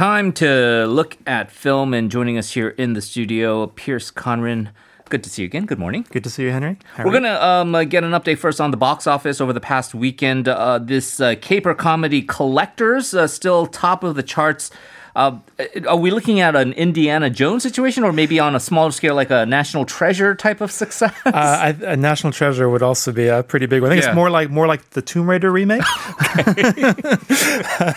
Time to look at film, and joining us here in the studio, Pierce Conran. Good to see you again. Good morning. Good to see you, Henry. How We're gonna um, uh, get an update first on the box office over the past weekend. Uh, this uh, caper comedy Collectors uh, still top of the charts. Uh, are we looking at an Indiana Jones situation, or maybe on a smaller scale, like a National Treasure type of success? Uh, I, a National Treasure would also be a pretty big one. I think Yeah. it's more like more like the Tomb Raider remake.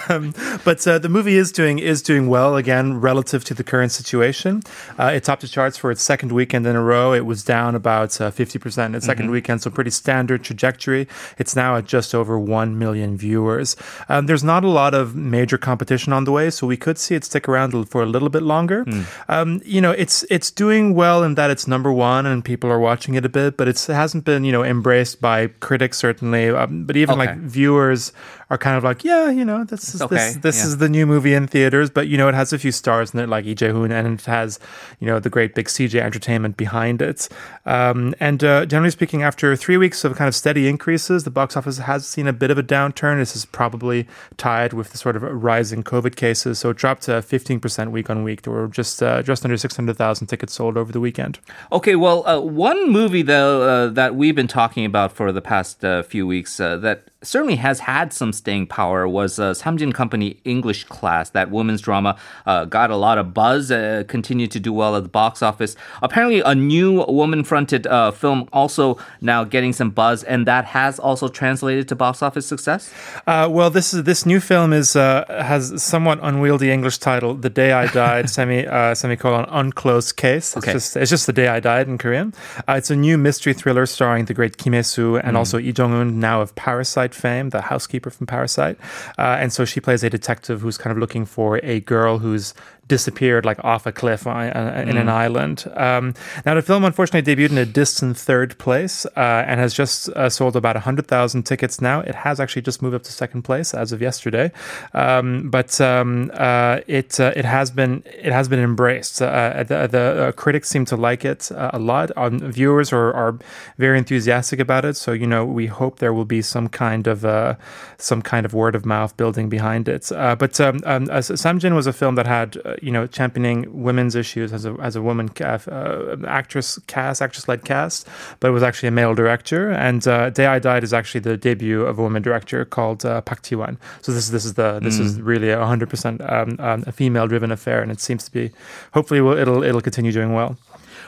um, but uh, the movie is doing is doing well again relative to the current situation. Uh, it topped the charts for its second weekend in a row. It was down about uh, fifty percent in its 2nd weekend, so pretty standard trajectory. It's now at just over one million viewers. Um, there's not a lot of major competition on the way, so we could see it stick around for a little bit longer. Um, you know, it's it's doing well in that it's number one and people are watching it a bit, but it's, it hasn't been you know embraced by critics certainly. Um, but even Okay. like viewers are kind of like, yeah, you know, this is okay, this this yeah. is the new movie in theaters. But you know, it has a few stars in it, like Lee Je-hoon, and it has you know the great big CJ Entertainment behind it. Um, and uh, generally speaking, after three weeks of kind of steady increases, the box office has seen a bit of a downturn. This is probably tied with the sort of rising COVID cases. So it dropped to 15% week on week. There were just uh, just under 600,000 tickets sold over the weekend. Okay, well, uh, one movie though uh, that we've been talking about for the past uh, few weeks that certainly has had some staying power was uh, Samjin Company English Class. That women's drama uh, got a lot of buzz, uh, continued to do well at the box office. Apparently, a new woman-fronted uh, film also now getting some buzz, and that has also translated to box office success. Uh, well, this is this new film is uh, has somewhat unwieldy English title, "The Day I Died." semi uh, semicolon unclosed case. It's Okay. just it's just the day I died in Korean. Uh, it's a new mystery thriller starring the great Kim Hye-soo and also Lee Jung-eun, now of Parasite fame, the housekeeper from Parasite. Uh, and so she plays a detective who's kind of looking for a girl who's disappeared like off a cliff uh, uh, in an island. Um, now, the film unfortunately debuted in a distant third place uh, and has just uh, sold about 100,000 tickets now. It has actually just moved up to second place as of yesterday. Um, but um, uh, it uh, it has been it has been embraced. Uh, the the uh, critics seem to like it uh, a lot. Um, viewers are, are very enthusiastic about it. So you know we hope there will be some kind of uh, some kind of word of mouth building behind it. Uh, but um, um, Samjin was a film that had uh, you know championing women's issues as a as a woman uh, actress cast actress led cast, but it was actually a male director. And uh, Day I Died is actually the debut of a woman director called uh, Park Ji-wan. So this this is the this is really a hundred percent um, um, a female driven affair, and it seems to be hopefully it'll it'll continue doing well.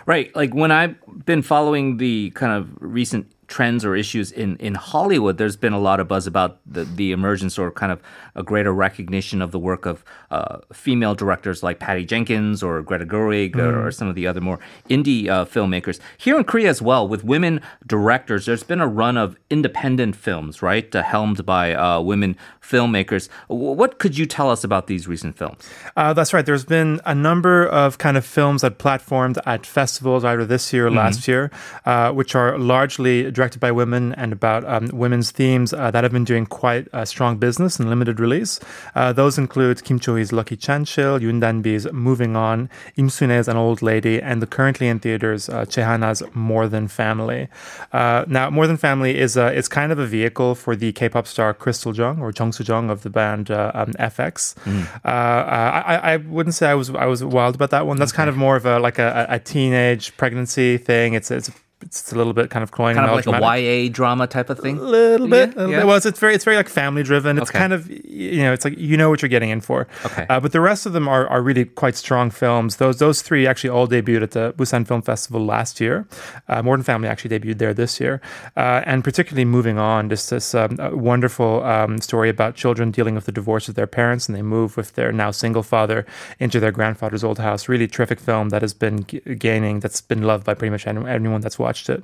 Right. Like when I've been following the kind of recent trends or issues in, in Hollywood, there's been a lot of buzz about the, the emergence or kind of a greater recognition of the work of uh, female directors like Patty Jenkins or Greta Gerwig or, or some of the other more indie uh, filmmakers. Here in Korea as well, with women directors, there's been a run of independent films, right? Uh, helmed by uh, women filmmakers. What could you tell us about these recent films? Uh, that's right. There's been a number of kind of films that platformed at festivals either this year or last year, uh, which are largely directed by women and about um, women's themes uh, that have been doing quite a strong business and limited release. Uh, those include Kim Cho-hee's Lucky Chan-sil, Yoon Dan-bi's Moving On, Im Sun-hae's An Old Lady, and the currently in theaters uh, Choi Ha-na's More Than Family. Uh, now, More Than Family is a, it's kind of a vehicle for the K-pop star Crystal Jung or Jung Soo-jung of the band uh, um, f(x). Uh, uh, I, I wouldn't say I was I was wild about that one. That's kind of more of a like a, a teenage pregnancy thing. It's it's it's a little bit kind of cloying, Kind of like a. YA drama type of thing? A little bit. Yeah, little yeah. bit. Well, it's, it's very it's very like family driven. It's Okay. kind of you know it's like you know what you're getting in for. Okay. Uh, but the rest of them are, are really quite strong films. Those those three actually all debuted at the Busan Film Festival last year. Uh, Family actually debuted there this year, uh, and particularly moving on, just this um, wonderful um, story about children dealing with the divorce of their parents, and they move with their now single father into their grandfather's old house. Really terrific film that has been g- gaining, that's been loved by pretty much any- anyone that's watched it.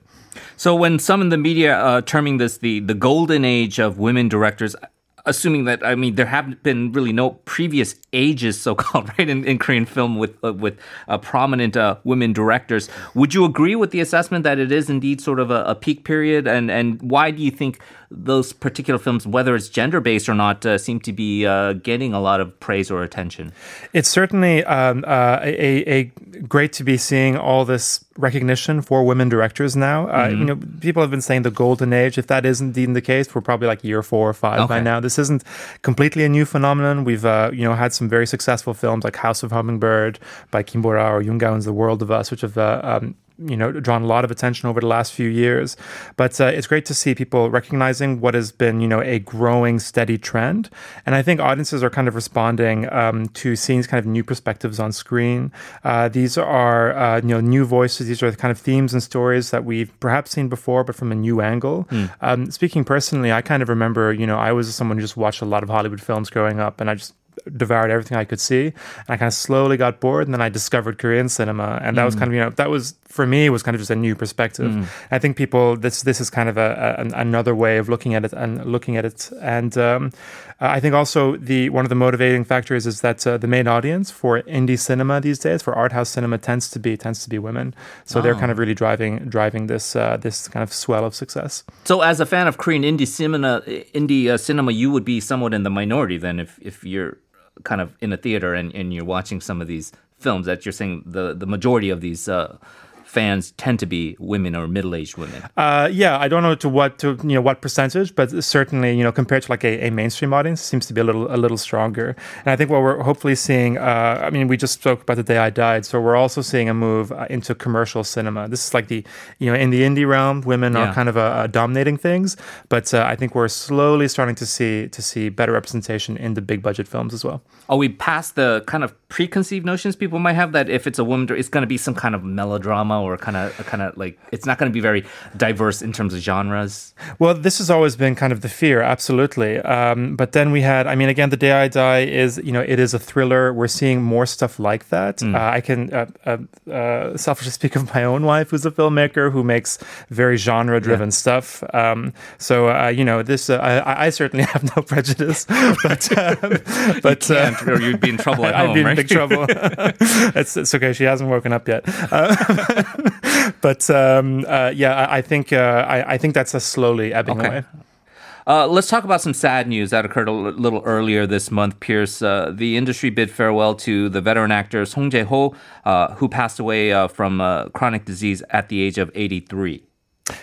So when some in the media uh, terming this the the golden age of women directors, assuming that I mean there have been really no previous ages, so called, right, in, in Korean film with uh, with uh, prominent uh, women directors, would you agree with the assessment that it is indeed sort of a, a peak period? And and why do you think those particular films, whether it's gender based or not, uh, seem to be uh, getting a lot of praise or attention? It's certainly um, uh, a, a great to be seeing all this recognition for women directors now. Uh, you know, people have been saying the golden age. If that is indeed the case, we're probably like year four or five by now. This isn't completely a new phenomenon. We've uh, you know had some very successful films like House of Hummingbird by Kim Bora or Gaon's The World of Us, which have uh, um, you know drawn a lot of attention over the last few years. But uh, it's great to see people recognizing what has been you know a growing steady trend, and I think audiences are kind of responding um, to seeing kind of new perspectives on screen. Uh, these are uh, you know new voices. These are the kind of themes and stories that we've perhaps seen before, but from a new angle. Um, speaking personally, I kind of remember you know I was someone who just watched a lot of Hollywood films growing up, and I just devoured everything I could see. And I kind of slowly got bored, and then I discovered Korean cinema, and that was kind of you know that was for me was kind of just a new perspective. I think people this this is kind of a, a another way of looking at it and looking at it, and um, I think also the one of the motivating factors is that uh, the main audience for indie cinema these days, for art house cinema, tends to be tends to be women. So they're kind of really driving driving this uh, this kind of swell of success. So, as a fan of Korean indie cinema, indie uh, cinema, you would be somewhat in the minority then, if if you're kind of in a theater and, and you're watching some of these films. That you're saying the the majority of these uh, fans tend to be women or middle aged women. Uh, yeah, I don't know to what to you know what percentage, but certainly you know compared to like a, a mainstream audience, seems to be a little a little stronger. And I think what we're hopefully seeing, uh, I mean, we just spoke about the day I died, so we're also seeing a move uh, into commercial cinema. This is like the you know in the indie realm, women Yeah. are kind of uh, uh, dominating things, but uh, I think we're slowly starting to see to see better representation in the big budget films as well. Are we past the kind of preconceived notions people might have that if it's a woman, it's going to be some kind of melodrama or kind of kind of like it's not going to be very diverse in terms of genres? Well, this has always been kind of the fear, absolutely. Um, but then we had, I mean, again, The Day I Die is, you know, it is a thriller. We're seeing more stuff like that. Uh, I can uh, uh, uh, selfishly speak of my own wife, who's a filmmaker who makes very genre driven stuff. Um, so, uh, you know, this, uh, I, I certainly have no prejudice, but, um, but, uh, Can't, or you'd be in trouble at I'd home, be in right? big trouble. it's, it's okay. She hasn't woken up yet. But um, uh, yeah, I, I think uh, I, I think that's a slowly ebbing Okay. away. Uh, let's talk about some sad news that occurred a l- little earlier this month, Pierce. Uh, the industry bid farewell to the veteran actor Song Jae-ho, uh, who passed away uh, from uh, chronic disease at the age of 83.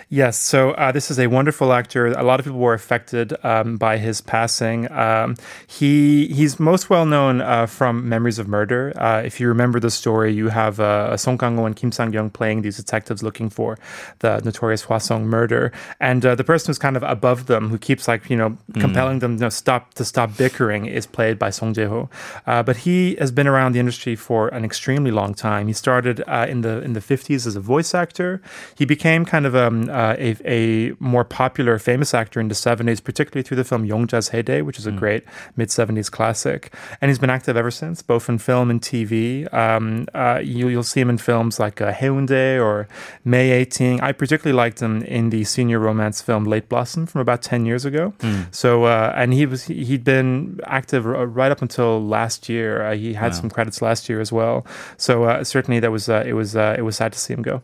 Yes, so uh, this is a wonderful actor. A lot of people were affected um, by his passing. Um, he he's most well known uh, from Memories of Murder. Uh, if you remember the story, you have uh, Song Kang-ho and Kim Sang-kyung playing these detectives looking for the notorious Hwaseong murder, and uh, the person who's kind of above them, who keeps like you know compelling them to stop to stop bickering, is played by Song Jae-ho. Uh, but he has been around the industry for an extremely long time. He started uh, in the in the 50s as a voice actor. He became kind of um, uh, a, a more popular, famous actor in the 70s, particularly through the film Yongja's Heyday, which is a great mid 70s classic. And he's been active ever since, both in film and TV. Um, uh, you, you'll see him in films like uh, Haeundae or May 18. I particularly liked him in the senior romance film Late Blossom from about 10 years ago. So, uh, and he was he'd been active right up until last year. Uh, he had some credits last year as well. So uh, certainly, that was uh, it was uh, it was sad to see him go.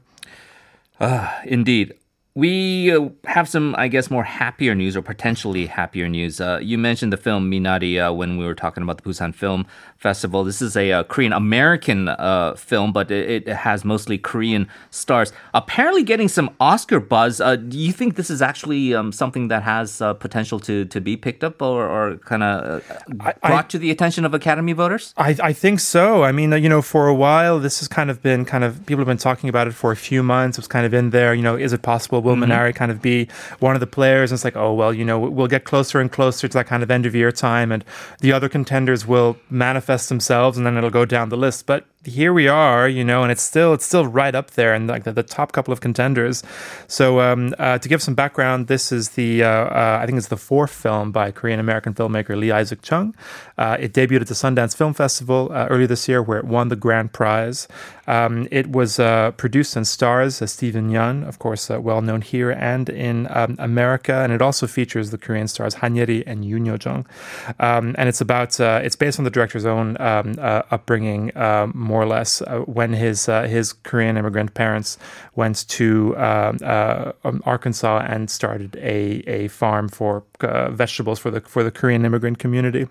Indeed. We uh, have some, I guess, more happier news or potentially happier news. Uh, you mentioned the film Minari uh, when we were talking about the Busan Film Festival. This is a, uh Korean American uh, film, but it, it has mostly Korean stars. Apparently, getting some Oscar buzz. Uh, do you think this is actually um, something that has uh, potential to, to be picked up or, or kind of uh, I- brought to the attention of Academy voters? I, I think so. I mean, you know, for a while, this has kind of been kind of people have been talking about it for a few months. It was kind of in there. You know, is it possible? Will mm-hmm. Minari kind of be one of the players? And it's like, oh well, you know, we'll get closer and closer to that kind of end of year time, and the other contenders will manifest themselves, and then it'll go down the list. But here we are, you know, and it's still it's still right up there and like the, the top couple of contenders. So um, uh, to give some background, this is the uh, uh, I think it's the fourth film by Korean American filmmaker Lee Isaac Chung. Uh, it debuted at the Sundance Film Festival uh, earlier this year, where it won the grand prize. Um, it was uh, produced and stars Steven Yeun, of course, well known here and in um, America, and it also features the Korean stars Han Yeri and Yoon Yo Jung. Um, and it's about it's based on the director's own um, upbringing, more or less, uh, when his uh, his Korean immigrant parents went to uh, um, Arkansas and started a a farm for vegetables for the for the Korean immigrant community.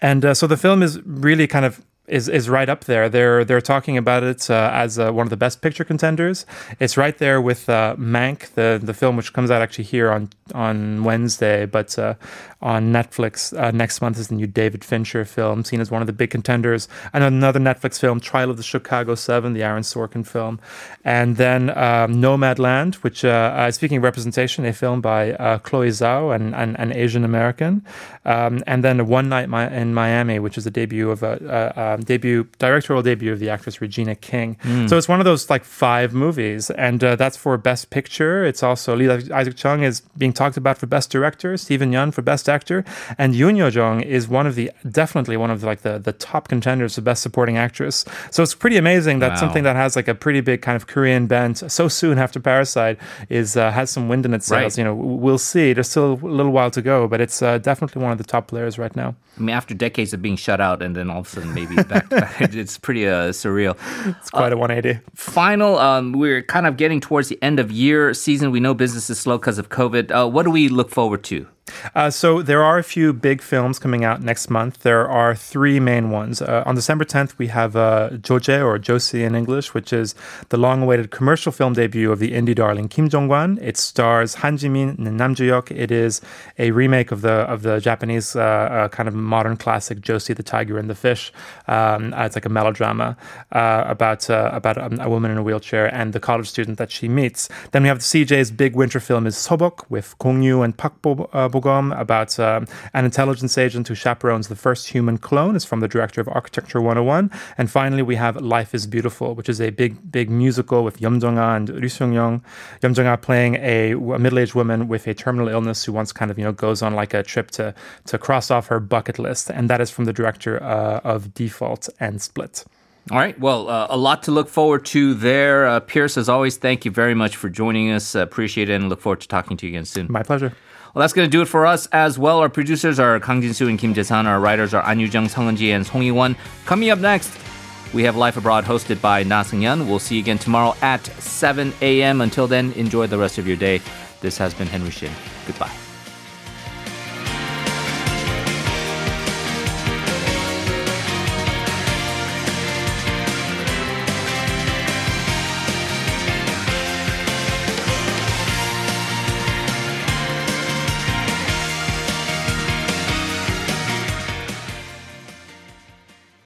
And uh, so the film is really kind of is is right up there. They're they're talking about it uh, as uh, one of the best picture contenders. It's right there with uh, Mank, the the film which comes out actually here on on Wednesday, but uh, on Netflix uh, next month is the new David Fincher film, seen as one of the big contenders. And another Netflix film, Trial of the Chicago Seven, the Aaron Sorkin film, and then um, Nomadland, which uh, speaking of representation, a film by Chloe Zhao, an, an, an Asian American, um, and then One Night in Miami, which is the debut of a, a, a debut directorial debut of the actress Regina King. Mm. So it's one of those like five movies, and uh, that's for Best Picture. It's also Lee Isaac Chung is being talked about for Best Director, Steven Yeun for Best Actor, and Yoon Yo Jung is one of the definitely one of the, like the the top contenders for Best Supporting Actress. So it's pretty amazing that wow. something that has like a pretty big kind of Korean bent so soon after Parasite is uh, has some wind in its sails. Right. You know, we'll see. There's still a little while to go, but it's uh, definitely one of the top players right now. I mean, after decades of being shut out, and then all of a sudden maybe back, back it's pretty uh, surreal. It's quite uh, a 180. Final, um, we're kind of getting towards the end of year season. We know business is slow because of COVID. Uh, what do we look forward to? Uh, so there are a few big films coming out next month. There are three main ones. Uh, on December 10th, we have uh, Joje or Josée in English, which is the long-awaited commercial film debut of the indie darling Kim Jong-kwan. It stars Han Ji-min and Nam Joo-hyuk. It is a remake of the of the Japanese uh, uh, kind of modern classic Josée the Tiger and the Fish. Um, uh, it's like a melodrama uh, about about a, a, woman in a wheelchair and the college student that she meets. Then we have the CJ's big winter film is Seobok with Gong Yu and Park Bo, About um, an intelligence agent who chaperones the first human clone. is from the director of Architecture 101. And finally, we have Life is Beautiful, which is a big, big musical with Yeom Jung-ah and Ryu Seung-ryong. Yeom Jung-ah playing a, a, middle-aged woman with a terminal illness who once kind of, you know, goes on like a trip to, to cross off her bucket list. And that is from the director uh, of Default and Split. All right. Well, uh, a lot to look forward to there. Uh, Pierce, as always, thank you very much for joining us. Uh, appreciate it and look forward to talking to you again soon. My pleasure. Well, that's going to do it for us as well. Our producers are Kang Jin-soo and Kim Jae-san. Our writers are An Yu-jung, Sung Eun-ji, and Song Yi-won. Coming up next, we have Life Abroad hosted by Na Seung-yeon. We'll see you again tomorrow at 7 a.m. Until then, enjoy the rest of your day. This has been Henry Shin. Goodbye.